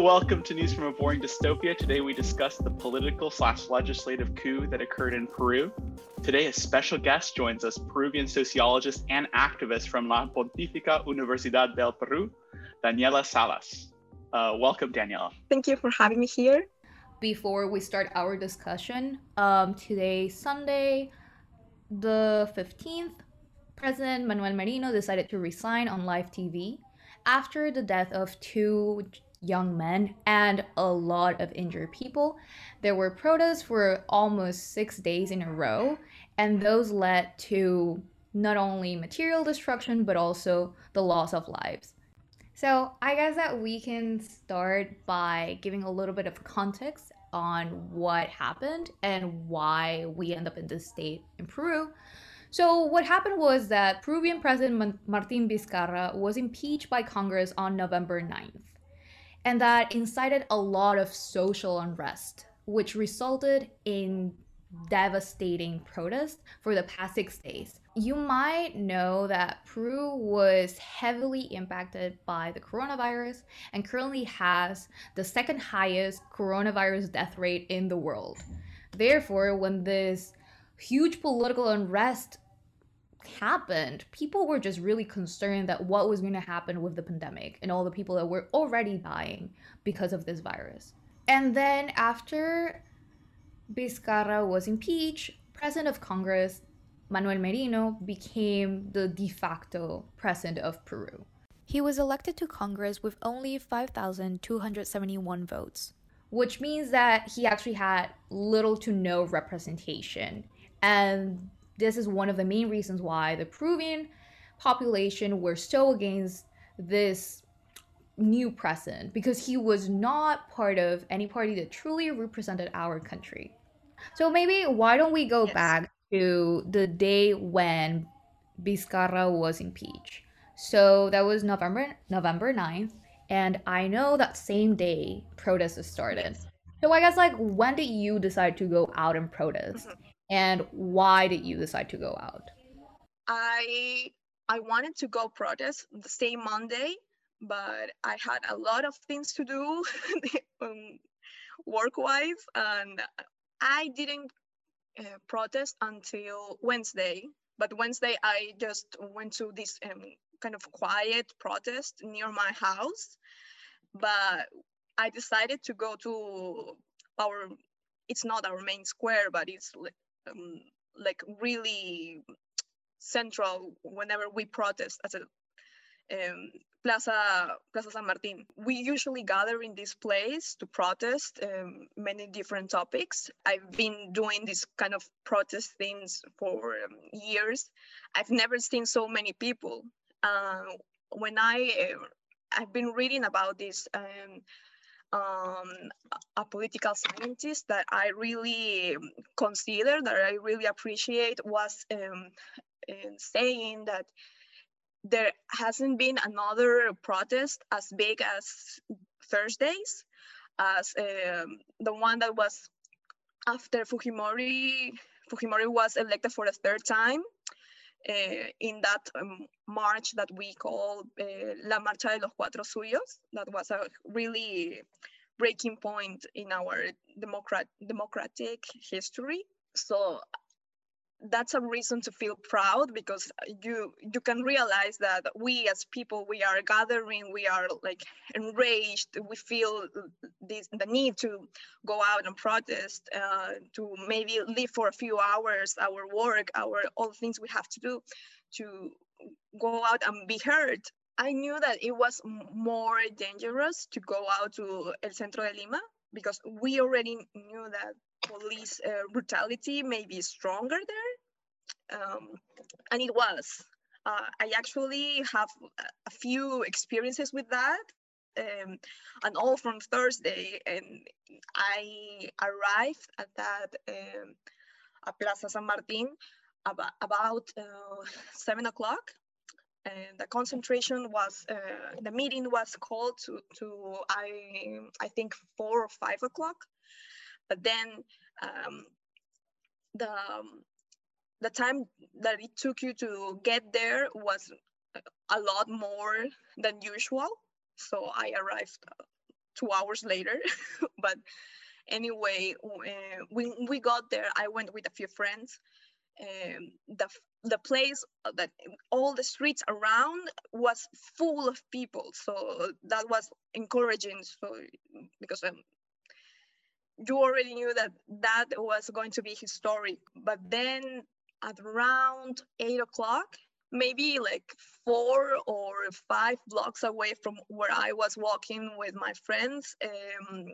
Hello, welcome to News from a Boring Dystopia. Today we discuss the political slash legislative coup that occurred in Peru. Today, a special guest joins us, Peruvian sociologist and activist from La Pontificia Universidad del Peru, Daniela Salas. Uh, welcome, Daniela. Thank you for having me here. Before we start our discussion, um, today, Sunday, the 15th, President Manuel Merino decided to resign on live TV after the death of two young men and a lot of injured people. There were protests for almost six days in a row, and those led to not only material destruction but also the loss of lives. So, I guess that we can start by giving a little bit of context on what happened and why we end up in this state in Peru. So, what happened was that Peruvian President Martin Vizcarra was impeached by Congress on November 9th, and that incited a lot of social unrest, which resulted in devastating protests for the past six days. You might know that Peru was heavily impacted by the coronavirus and currently has the second highest coronavirus death rate in the world. Therefore, when this huge political unrest happened, people were just really concerned that what was going to happen with the pandemic and all the people that were already dying because of this virus. And then after Vizcarra was impeached, President of Congress Manuel Merino became the de facto president of Peru. He was elected to Congress with only 5,271 votes, which means that he actually had little to no representation. And this is one of the main reasons why the Peruvian population were so against this new president because he was not part of any party that truly represented our country. So maybe why don't we go yes. back to the day when Vizcarra was impeached? So that was November November 9th and I know that same day protests started. So I guess like when did you decide to go out and protest? Mm-hmm and why did you decide to go out? I i wanted to go protest the same monday but i had a lot of things to do um, work wise and i didn't uh, protest until wednesday. But wednesday i just went to this um, kind of quiet protest near my house. But i decided to go to our it's not our main square but it's um, like really central whenever we protest as a um, Plaza Plaza San Martin. We usually gather in this place to protest um, many different topics. I've been doing this kind of protest things for um, years. I've never seen so many people. Uh, when I uh, I've been reading about this um, a political scientist that I really consider, that I really appreciate, was um, saying that there hasn't been another protest as big as Thursdays, as um, the one that was after Fujimori. Fujimori was elected for the third time. Uh, in that um, march that we call uh, La Marcha de los Cuatro Suyos. That was a really breaking point in our democrat democratic history. So that's a reason to feel proud because you you can realize that we as people we are gathering we are like enraged. We feel this the need to go out and protest uh, to maybe leave for a few hours our work our all things we have to do to go out and be heard. I knew that it was more dangerous to go out to el centro de lima because we already knew that police uh, brutality may be stronger there. Um, and it was. Uh, I actually have a few experiences with that. Um, and all from Thursday. And I arrived at that um, at Plaza San Martin about, about uh, seven o'clock. And the concentration was, uh, the meeting was called to, to I, I think four or five o'clock. But then um, the um, the time that it took you to get there was a lot more than usual. So I arrived two hours later. but anyway, uh, when we got there, I went with a few friends. Um, the the place uh, that all the streets around was full of people, so that was encouraging. So because um, you already knew that that was going to be historic, but then at around eight o'clock, maybe like four or five blocks away from where I was walking with my friends, um,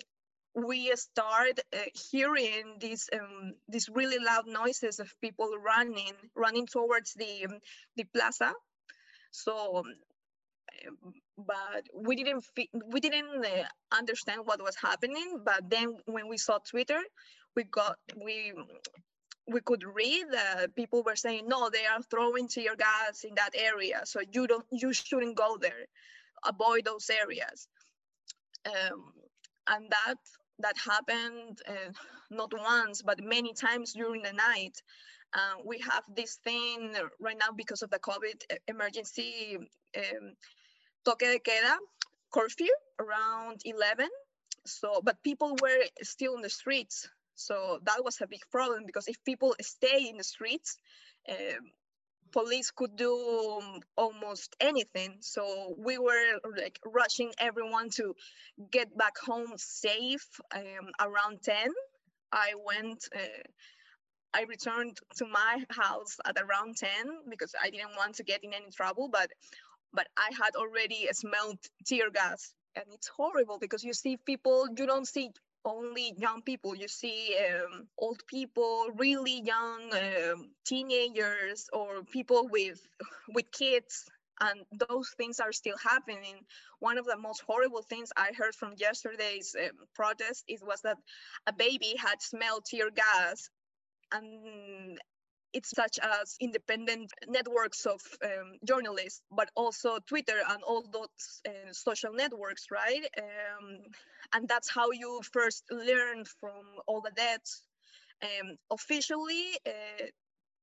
we start uh, hearing these um, these really loud noises of people running running towards the um, the plaza. So, um, but we didn't we didn't uh, understand what was happening. But then when we saw Twitter, we got we we could read that people were saying no they are throwing tear gas in that area so you don't you shouldn't go there avoid those areas um, and that that happened uh, not once but many times during the night uh, we have this thing right now because of the covid emergency um, toque de queda curfew around 11 so but people were still in the streets so that was a big problem because if people stay in the streets um, police could do almost anything. So we were like rushing everyone to get back home safe um, around 10. I went, uh, I returned to my house at around 10 because I didn't want to get in any trouble, but but I had already smelled tear gas and it's horrible because you see people, you don't see only young people. You see um, old people, really young um, teenagers, or people with with kids, and those things are still happening. One of the most horrible things I heard from yesterday's um, protest is was that a baby had smelled tear gas, and it's such as independent networks of um, journalists, but also Twitter and all those uh, social networks, right? Um, and that's how you first learn from all the deaths. Um, officially, uh,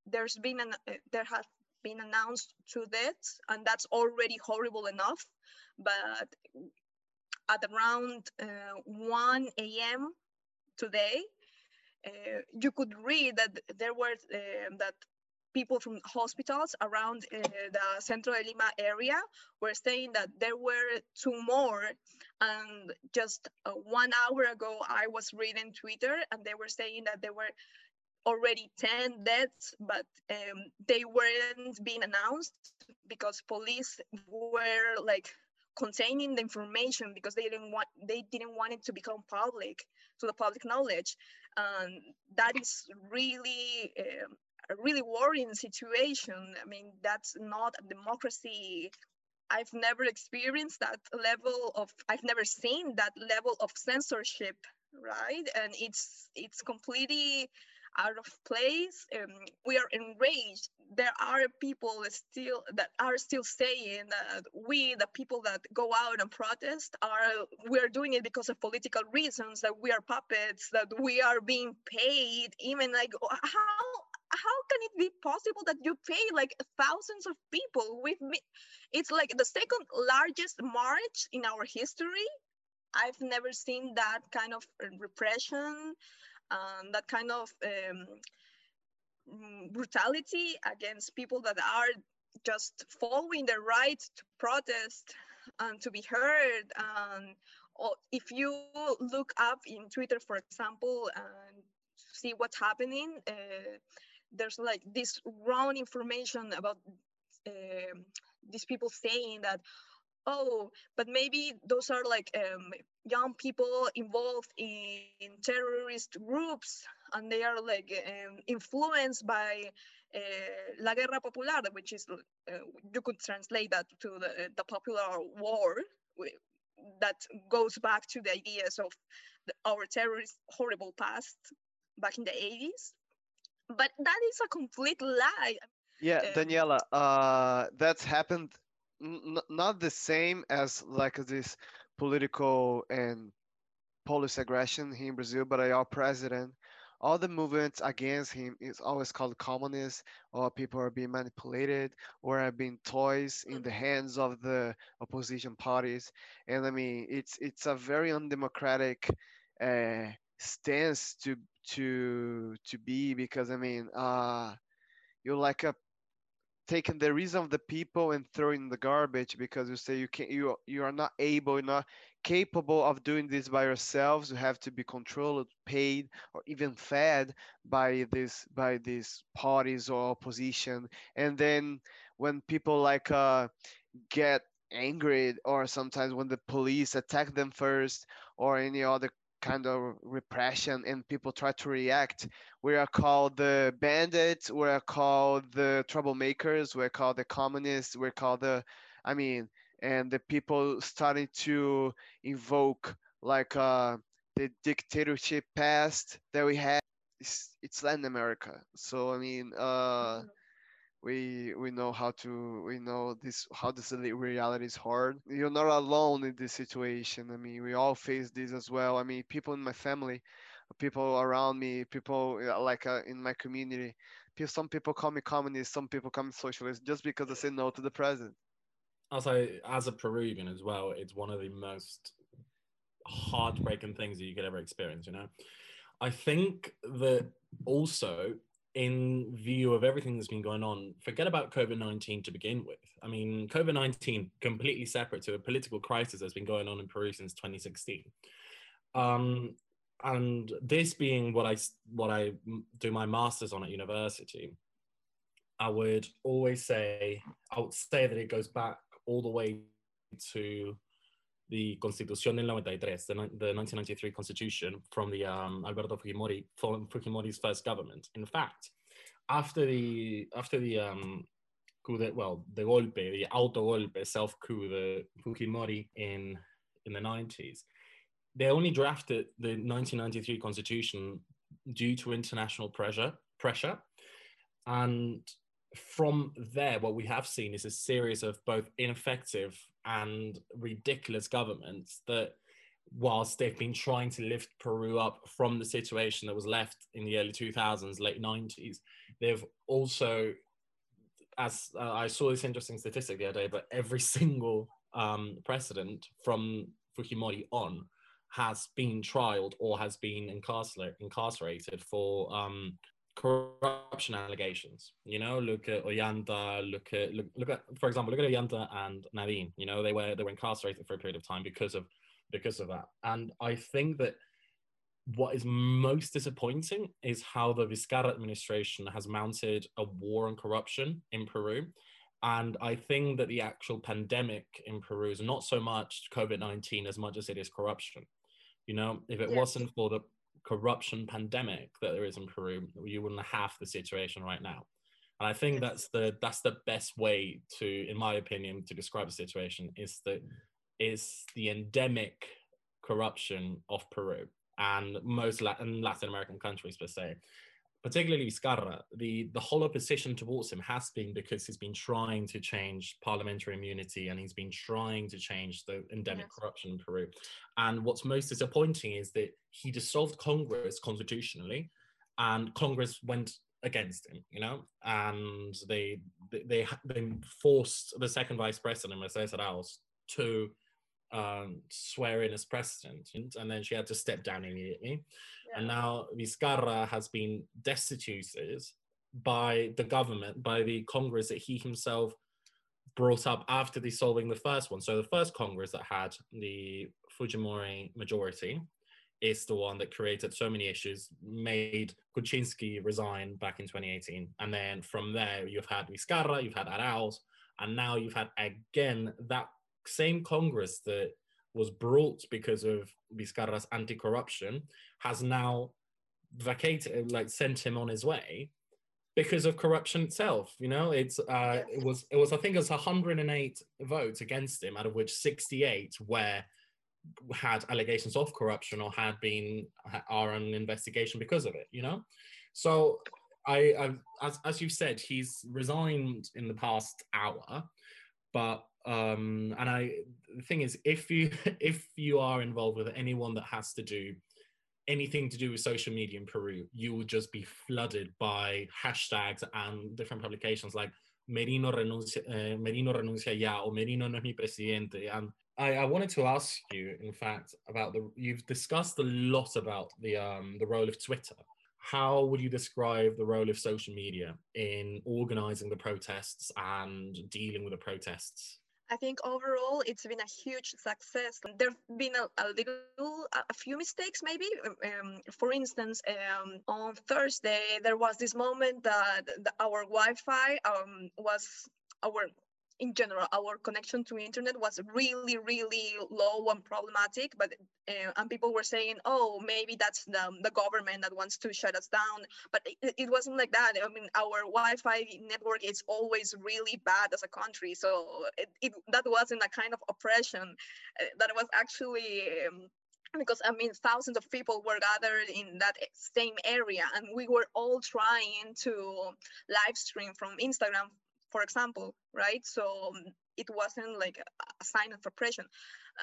there's been an uh, there been announced two deaths, and that's already horrible enough. But at around uh, 1 a.m. today, uh, you could read that there were uh, that people from hospitals around uh, the Centro de Lima area were saying that there were two more. And just uh, one hour ago, I was reading Twitter and they were saying that there were already 10 deaths, but um, they weren't being announced because police were like containing the information because they didn't want they didn't want it to become public to the public knowledge and that is really um, a really worrying situation. I mean, that's not a democracy. I've never experienced that level of, I've never seen that level of censorship, right? And it's it's completely out of place. Um, we are enraged. There are people still that are still saying that we, the people that go out and protest, are we are doing it because of political reasons. That we are puppets. That we are being paid. Even like how how can it be possible that you pay like thousands of people with me it's like the second largest march in our history i've never seen that kind of repression um, that kind of um, brutality against people that are just following the right to protest and to be heard. And if you look up in twitter for example and see what's happening uh, there's like this wrong information about uh, these people saying that oh but maybe those are like um, young people involved in, in, terrorist groups and they are like um, influenced by uh, la guerra popular which is uh, you could translate that to the, the popular war that goes back to the ideas of the, our terrorist horrible past back in the 80s but that is a complete lie. Yeah uh, daniela uh that's happened n- not the same as like this political and police aggression here in brazil but our president all the movements against him is always called communist or people are being manipulated or are being toys in the hands of the opposition parties. And i mean it's it's a very undemocratic uh, stance to to to be because i mean uh you're like a taking the reason of the people and throwing the garbage because you say you can't you you are not able you're not capable of doing this by yourselves. You have to be controlled paid or even fed by this by these parties or opposition. And then when people like uh get angry or sometimes when the police attack them first or any other kind of repression and people try to react. We are called the bandits we're called the troublemakers we're called the communists we're called the i mean and the people starting to invoke like uh the dictatorship past that we had. It's, it's latin america. So i mean uh we we know how to we know this how this reality is hard. You're not alone in this situation. I mean we all face this as well. I mean people in my family people around me people like uh, in my community some people call me communist some people call me socialist just because i say no to the president. Also as a peruvian as well it's one of the most heartbreaking things that you could ever experience you know? I think that also in view of everything that's been going on, forget about COVID 19 to begin with. I mean, COVID 19, completely separate to a political crisis that's been going on in Peru since 2016. Um, and this being what I what I do my masters on at university, I would always say I would say that it goes back all the way to the Constitución del 93, the, the 1993 Constitution from the um, Alberto Fujimori, Fujimori's first government. In fact, after the after the um, coup, de, well, the golpe, the auto golpe, self coup, the Fujimori in in the 90s, they only drafted the 1993 Constitution due to international pressure pressure, and from there, what we have seen is a series of both ineffective and ridiculous governments that, whilst they've been trying to lift Peru up from the situation that was left in the early 2000s, late 90s, they've also, as uh, I saw this interesting statistic the other day, but every single um, president from Fujimori on has been trialed or has been incarcerated for um, corruption allegations. You know, look at Ollanta, look at look, look at for example, look at Ollanta and Nadine. You know, they were they were incarcerated for a period of time because of because of that. And I think that what is most disappointing is how the Vizcarra administration has mounted a war on corruption in Peru. And I think that the actual pandemic in Peru is not so much COVID 19 as much as it is corruption. You know, if it yes. wasn't for the corruption pandemic that there is in Peru, you wouldn't have the situation right now. And I think that's the that's the best way to, in my opinion, to describe the situation is that is the endemic corruption of Peru and most Latin, Latin American countries per se particularly Vizcarra, the, the whole opposition towards him has been because he's been trying to change parliamentary immunity and he's been trying to change the endemic yes. corruption in Peru. And what's most disappointing is that he dissolved Congress constitutionally and Congress went against him, you know, and they they they, they forced the second vice president, Mercedes Aráoz, to um, swear in as president, and then she had to step down immediately. Yeah. And now Vizcarra has been destituted by the government, by the Congress that he himself brought up after dissolving the first one. So the first Congress that had the Fujimori majority is the one that created so many issues, made Kuczynski resign back in 2018. And then from there, you've had Vizcarra, you've had Aráoz, and now you've had again that same Congress that was brought because of Vizcarra's anti-corruption has now vacated, like sent him on his way because of corruption itself. You know, it's uh, it was it was I think it was 108 votes against him, out of which 68 were had allegations of corruption or had been are on investigation because of it. You know, so I, I as as you said, he's resigned in the past hour, but um and i the thing is if you if you are involved with anyone that has to do anything to do with social media in Peru, you will just be flooded by hashtags and different publications like Merino renuncia, uh, Merino renuncia ya or Merino no es mi presidente. And I, I, wanted to ask you, in fact, about the. You've discussed a lot about the um, the role of Twitter. How would you describe the role of social media in organizing the protests and dealing with the protests? I think overall it's been a huge success. There've been a, a little, a few mistakes maybe. Um, for instance, um, on Thursday there was this moment that, that our Wi-Fi um, was our in general, our connection to internet was really, really low and problematic. But uh, and people were saying, oh, maybe that's the, the government that wants to shut us down. But it, it wasn't like that. I mean, our Wi-Fi network is always really bad as a country. So it, it that wasn't a kind of oppression. Uh, that was actually. Um, because I mean, thousands of people were gathered in that same area, and we were all trying to live stream from Instagram for example, right? So um, it wasn't like a, sign of oppression.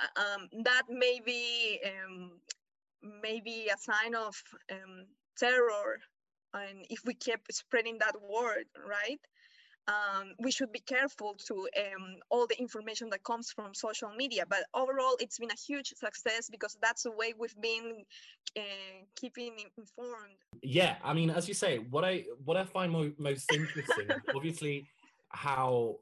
Uh, um, that may be um, maybe a sign of um, terror, and if we keep spreading that word, right? Um, we should be careful to um, all the information that comes from social media. But overall, it's been a huge success because that's the way we've been uh, keeping informed. Yeah, I mean, as you say, what I what I find mo- most interesting, obviously how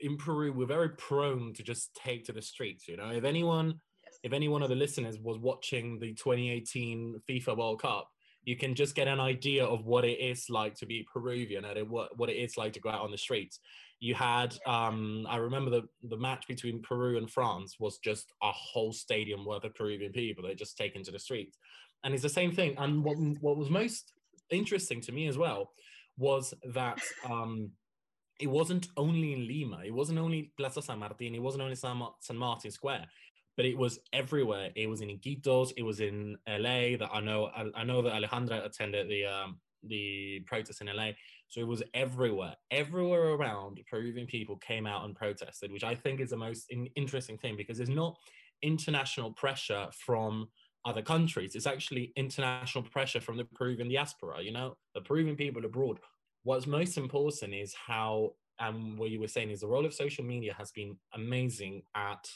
in Peru we're very prone to just take to the streets. You know, if anyone, yes. if any one of the listeners was watching the 2018 FIFA World Cup, you can just get an idea of what it is like to be Peruvian and what what it is like to go out on the streets. You had, um, I remember the the match between Peru and France was just a whole stadium worth of Peruvian people. They just taken to the streets, and it's the same thing. And what what was most interesting to me as well was that. Um, it wasn't only in Lima, it wasn't only Plaza San Martin, it wasn't only San, San Martin Square, but it was everywhere. It was in Iquitos, it was in LA. That I know, I, I know that Alejandra attended the um, the protest in LA, so it was everywhere. Everywhere around, Peruvian people came out and protested, which I think is the most in- interesting thing because there's not international pressure from other countries. It's actually international pressure from the Peruvian diaspora. You know, the Peruvian people abroad what's most important is how and what you were saying is the role of social media has been amazing at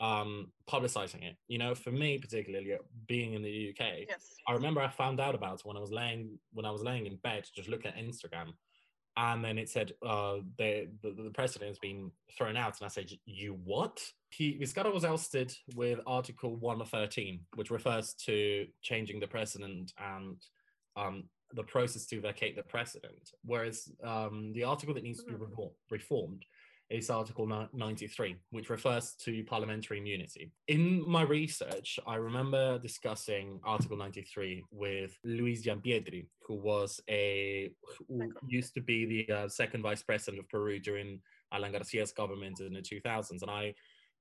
um publicizing it. You know for me particularly being in the uk yes. i remember i found out about it when i was laying when i was laying in bed just looking at instagram. And then it said uh the, the the president has been thrown out. And i said you what? He Vizcarra was ousted with article 113 which refers to changing the president and um the process to vacate the precedent. Whereas um, the article that needs to be mm-hmm. reformed is Article 93, which refers to parliamentary immunity. In my research, I remember discussing Article 93 with Luis Giampietri, who was a who used to be the uh, second vice president of Peru during Alan Garcia's government in the 2000s, and I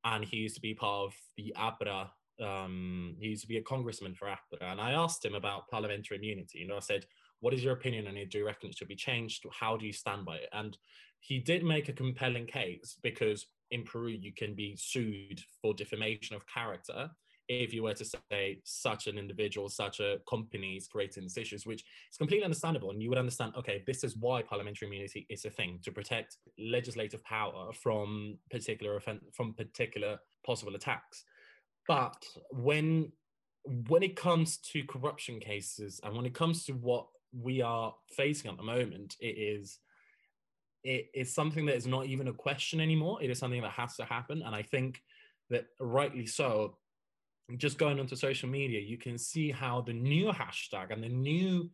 and he used to be part of the APRA um, he used to be a congressman for APRA, and I asked him about parliamentary immunity. You know, I said, "What is your opinion on it? Do you reckon it should be changed? How do you stand by it?" And he did make a compelling case because in Peru you can be sued for defamation of character if you were to say such an individual, such a company is creating these issues, which is completely understandable. And you would understand, okay, this is why parliamentary immunity is a thing to protect legislative power from particular from particular possible attacks. But when when it comes to corruption cases and when it comes to what we are facing at the moment, it is it is something that is not even a question anymore. It is something that has to happen, and I think that rightly so. Just going onto social media, you can see how the new hashtag and the new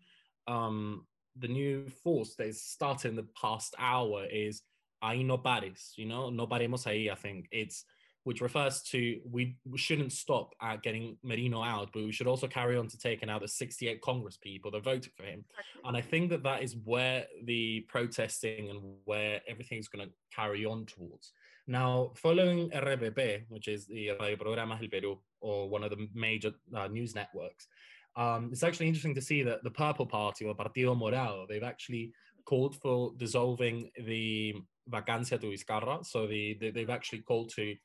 um, the new force that is starting the past hour is ahí no pares, you know, no paremos ahí. I think it's which refers to we shouldn't stop at getting Merino out, but we should also carry on to taking out the 68 Congress people that voted for him. And I think that that is where the protesting and where everything is going to carry on towards. Now, following RPP, which is the Radio Programas del Perú, or one of the major uh, news networks, um, it's actually interesting to see that the Purple Party or Partido Morado, they've actually called for dissolving the vacancia to Vizcarra. So the, the, they've actually called to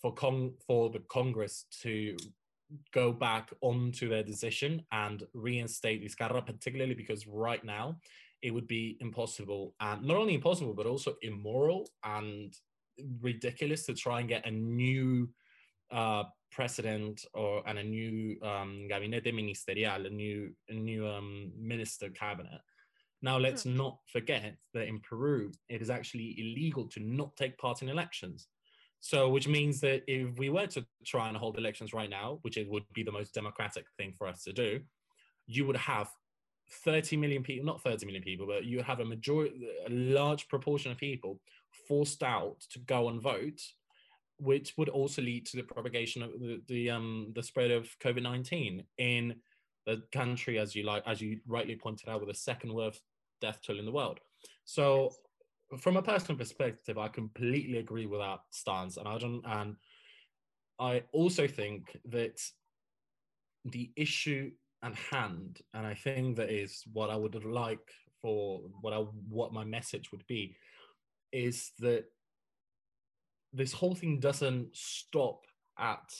for Cong for the Congress to go back onto their decision and reinstate Vizcarra, particularly because right now it would be impossible and not only impossible but also immoral and ridiculous to try and get a new uh, president or and a new um, gabinete ministerial, a new a new um, minister cabinet. Now let's hmm. not forget that in Peru it is actually illegal to not take part in elections. So, which means that if we were to try and hold elections right now, which it would be the most democratic thing for us to do, you would have 30 million people, not 30 million people, but you have a majority, a large proportion of people forced out to go and vote, which would also lead to the propagation of the, the, um, the spread of COVID 19 in the country, as you like, as you rightly pointed out, with the second worst death toll in the world. So, from a personal perspective, I completely agree with that stance, and I don't. And I also think that the issue at hand, and I think that is what I would like for what I what my message would be, is that this whole thing doesn't stop at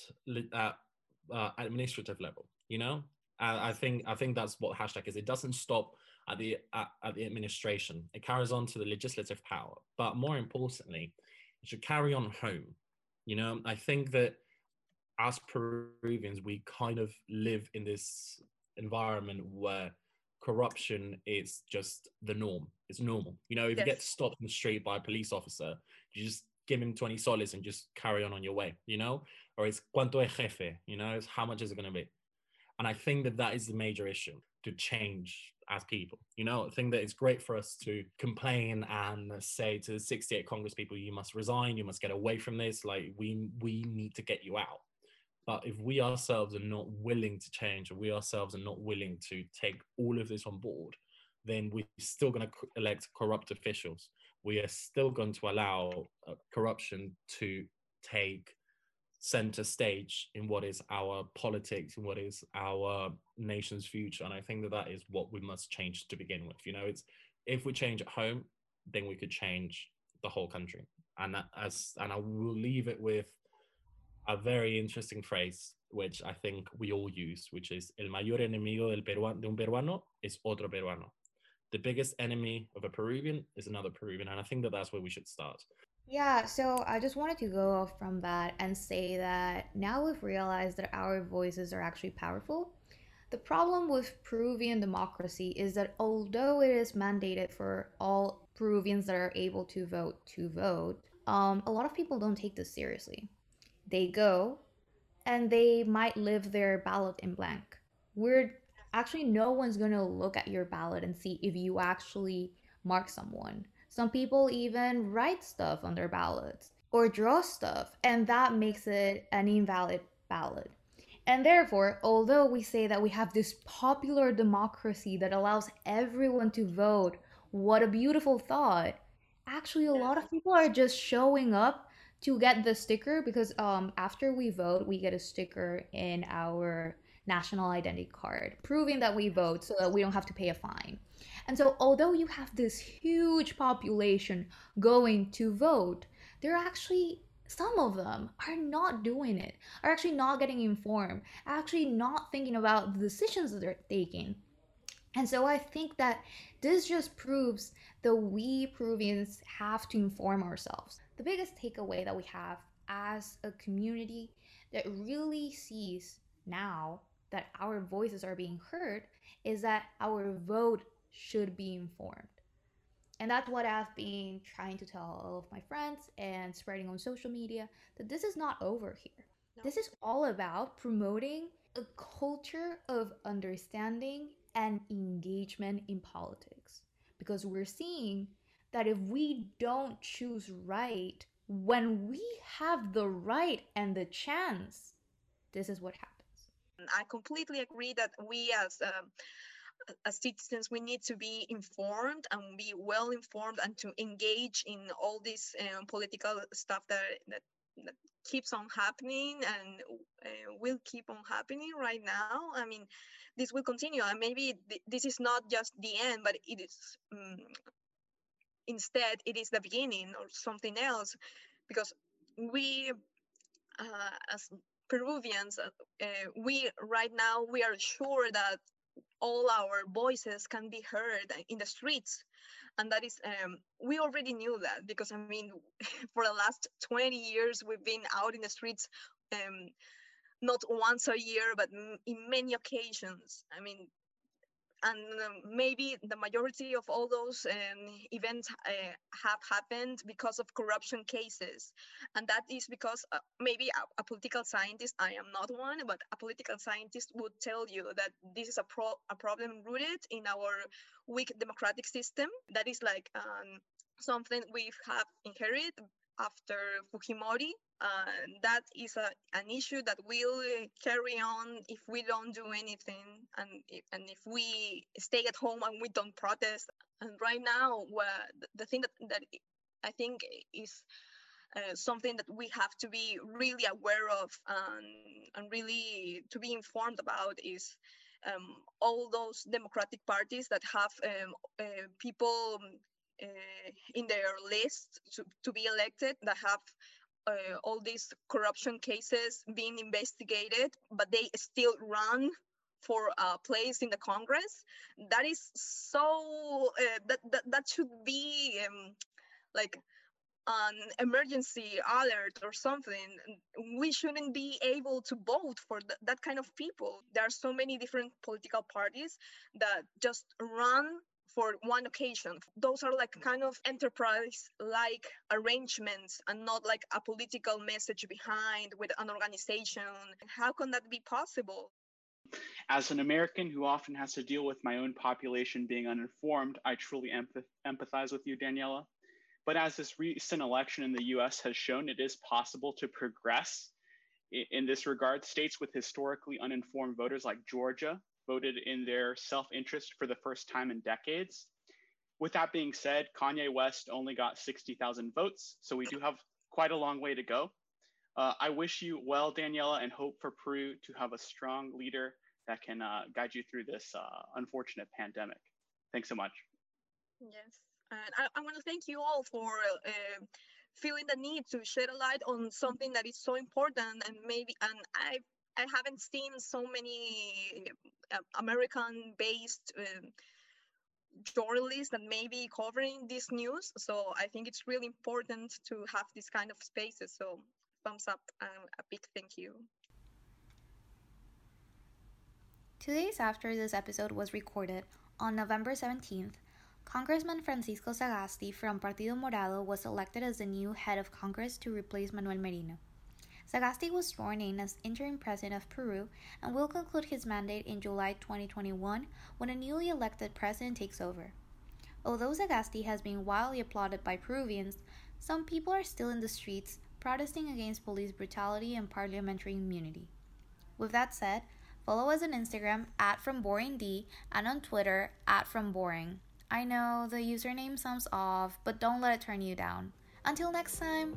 at uh, administrative level. You know, I, I think I think that's what hashtag is. It doesn't stop at the at, at the administration. It carries on to the legislative power, but more importantly, it should carry on home. You know, I think that as Peruvians, we kind of live in this environment where corruption is just the norm. It's normal. You know, if yes. you get stopped in the street by a police officer, you just give him 20 soles and just carry on on your way, you know? Or it's cuánto es jefe, you know? It's how much is it going to be? And I think that that is the major issue to change as people. You know, I think that it's great for us to complain and say to the 68 Congress people, you must resign, you must get away from this. Like we we need to get you out. But if we ourselves are not willing to change, or we ourselves are not willing to take all of this on board, then we're still going to elect corrupt officials. We are still going to allow uh, corruption to take center stage in what is our politics and what is our nation's future and i think that that is what we must change to begin with you know? It's if we change at home then we could change the whole country. And that, as and i will leave it with a very interesting phrase which i think we all use which is el mayor enemigo del peruano, de un peruano is otro peruano. The biggest enemy of a peruvian is another peruvian and i think that that's where we should start yeah, so I just wanted to go off from that and say that now we've realized that our voices are actually powerful. The problem with Peruvian democracy is that although it is mandated for all Peruvians that are able to vote to vote, um, a lot of people don't take this seriously. They go and they might leave their ballot in blank. We're actually, no one's gonna look at your ballot and see if you actually mark someone some people even write stuff on their ballots or draw stuff, and that makes it an invalid ballot. And therefore, although we say that we have this popular democracy that allows everyone to vote, what a beautiful thought. Actually, a lot of people are just showing up to get the sticker because um, after we vote, we get a sticker in our national identity card proving that we vote so that we don't have to pay a fine. And so, although you have this huge population going to vote, there are actually some of them are not doing it, are actually not getting informed, actually not thinking about the decisions that they're taking. And so I think that this just proves that we Peruvians have to inform ourselves. The biggest takeaway that we have as a community that really sees now that our voices are being heard is that our vote should be informed. And that's what I've been trying to tell all of my friends and spreading on social media that this is not over here. No. This is all about promoting a culture of understanding and engagement in politics. Because we're seeing that if we don't choose right when we have the right and the chance, this is what happens. I completely agree that we as um, as citizens we need to be informed and be well informed and to engage in all this um, political stuff that, that, that keeps on happening and uh, will keep on happening right now. I mean this will continue. And maybe th- this is not just the end but it is um, instead it is the beginning or something else. Because we uh, as Peruvians, uh, we right now we are sure that all our voices can be heard in the streets. And that is um, we already knew that because i mean for the last 20 years we've been out in the streets um, not once a year but in many occasions. I mean and um, maybe the majority of all those um, events uh, have happened because of corruption cases and that is because uh, maybe a, a, political scientist i am not one but a political scientist would tell you that this is a, pro- a problem rooted in our weak democratic system that is like um, something we have inherited after Fujimori. Uh, that is a, an issue that will carry on if we don't do anything and if, and if we stay at home and we don't protest. And right now, the thing that, that I think is uh, something that we have to be really aware of and, and really to be informed about is um, all those democratic parties that have um, uh, people uh, in their list to, to be elected that have uh, all these corruption cases being investigated, but they still run for a place in the Congress. That is so uh, that, that that should be um, like an emergency alert or something. We shouldn't be able to vote for th- that kind of people. There are so many different political parties that just run for one occasion. Those are like kind of enterprise like arrangements and not like a political message behind with an organization. How can that be possible? As an American who often has to deal with my own population being uninformed, I truly empath- empathize with you, Daniela. But as this recent election in the US has shown, it is possible to progress in this regard. States with historically uninformed voters like Georgia voted in their self interest for the first time in decades. With that being said, Kanye West only got 60,000 votes, so we do have quite a long way to go. Uh, I wish you well, Daniela, and hope for Peru to have a strong leader that can uh, guide you through this uh, unfortunate pandemic. Thanks so much. Yes, and I, I want to thank you all for uh, feeling the need to shed a light on something that is so important and maybe and I I haven't seen so many uh, American-based uh, journalists that may be covering this news. So I think it's really important to have this kind of spaces. So thumbs up and a big thank you. Two days after this episode was recorded, on November 17th, Congressman Francisco Sagasti from Partido Morado was elected as the new head of Congress to replace Manuel Merino. Sagasti was sworn in as interim president of Peru and will conclude his mandate in July 2021 when a newly elected president takes over. Although Sagasti has been widely applauded by Peruvians, some people are still in the streets protesting against police brutality and parliamentary immunity. With that said, follow us on Instagram at FromBoringD and on Twitter at FromBoring. I know the username sounds off, but don't let it turn you down. Until next time!